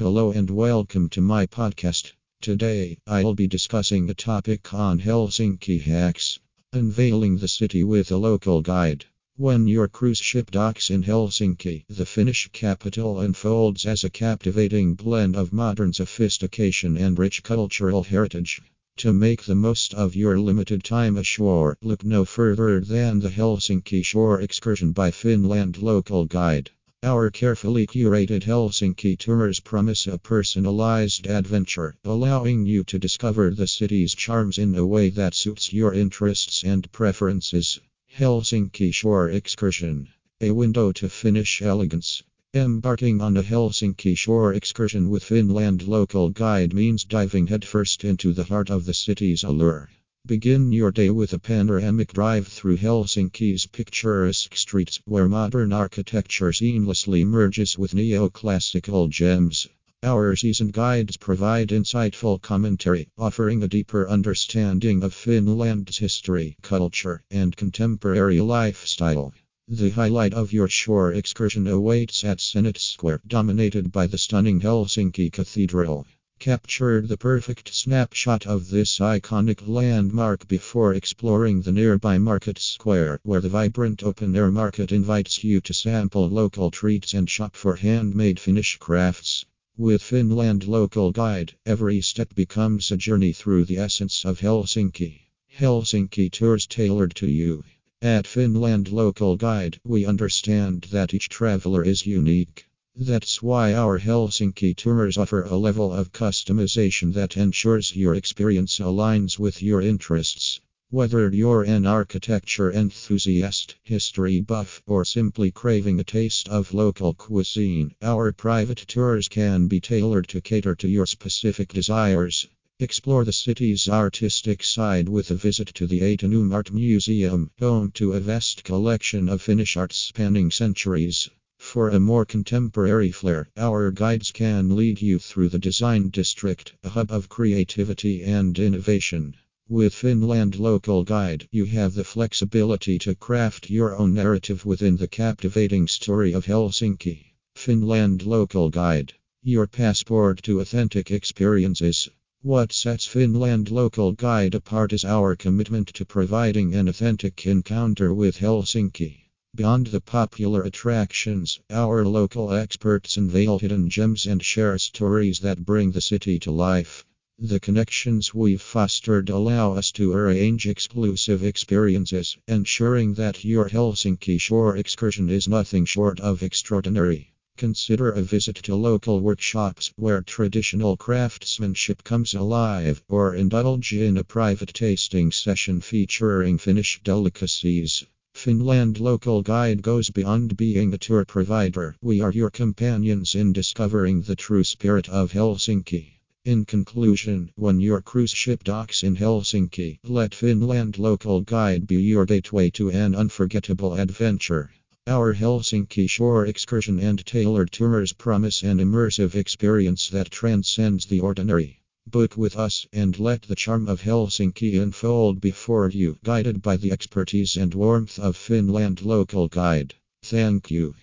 Hello and welcome to my podcast. Today, I'll be discussing a topic on Helsinki hacks, unveiling the city with a local guide. When your cruise ship docks in Helsinki, the Finnish capital unfolds as a captivating blend of modern sophistication and rich cultural heritage. To make the most of your limited time ashore, look no further than the Helsinki Shore Excursion by Finland Local Guide. Our carefully curated Helsinki tours promise a personalized adventure, allowing you to discover the city's charms in a way that suits your interests and preferences. Helsinki Shore Excursion A window to Finnish elegance. Embarking on a Helsinki shore excursion with Finland local guide means diving headfirst into the heart of the city's allure. Begin your day with a panoramic drive through Helsinki's picturesque streets, where modern architecture seamlessly merges with neoclassical gems. Our seasoned guides provide insightful commentary, offering a deeper understanding of Finland's history, culture, and contemporary lifestyle. The highlight of your shore excursion awaits at Senate Square, dominated by the stunning Helsinki Cathedral. Capture the perfect snapshot of this iconic landmark before exploring the nearby Market Square, where the vibrant open air market invites you to sample local treats and shop for handmade Finnish crafts. With Finland Local Guide, every step becomes a journey through the essence of Helsinki. Helsinki tours tailored to you. At Finland Local Guide, we understand that each traveler is unique. That's why our Helsinki tours offer a level of customization that ensures your experience aligns with your interests. Whether you're an architecture enthusiast, history buff, or simply craving a taste of local cuisine, our private tours can be tailored to cater to your specific desires. Explore the city's artistic side with a visit to the Ateneum Art Museum, home to a vast collection of Finnish art spanning centuries. For a more contemporary flair, our guides can lead you through the Design District, a hub of creativity and innovation. With Finland Local Guide, you have the flexibility to craft your own narrative within the captivating story of Helsinki. Finland Local Guide, your passport to authentic experiences. What sets Finland Local Guide apart is our commitment to providing an authentic encounter with Helsinki. Beyond the popular attractions, our local experts unveil hidden gems and share stories that bring the city to life. The connections we've fostered allow us to arrange exclusive experiences, ensuring that your Helsinki shore excursion is nothing short of extraordinary. Consider a visit to local workshops where traditional craftsmanship comes alive, or indulge in a private tasting session featuring Finnish delicacies. Finland Local Guide goes beyond being a tour provider. We are your companions in discovering the true spirit of Helsinki. In conclusion, when your cruise ship docks in Helsinki, let Finland Local Guide be your gateway to an unforgettable adventure. Our Helsinki shore excursion and tailored tours promise an immersive experience that transcends the ordinary. Book with us and let the charm of Helsinki unfold before you, guided by the expertise and warmth of Finland Local Guide. Thank you.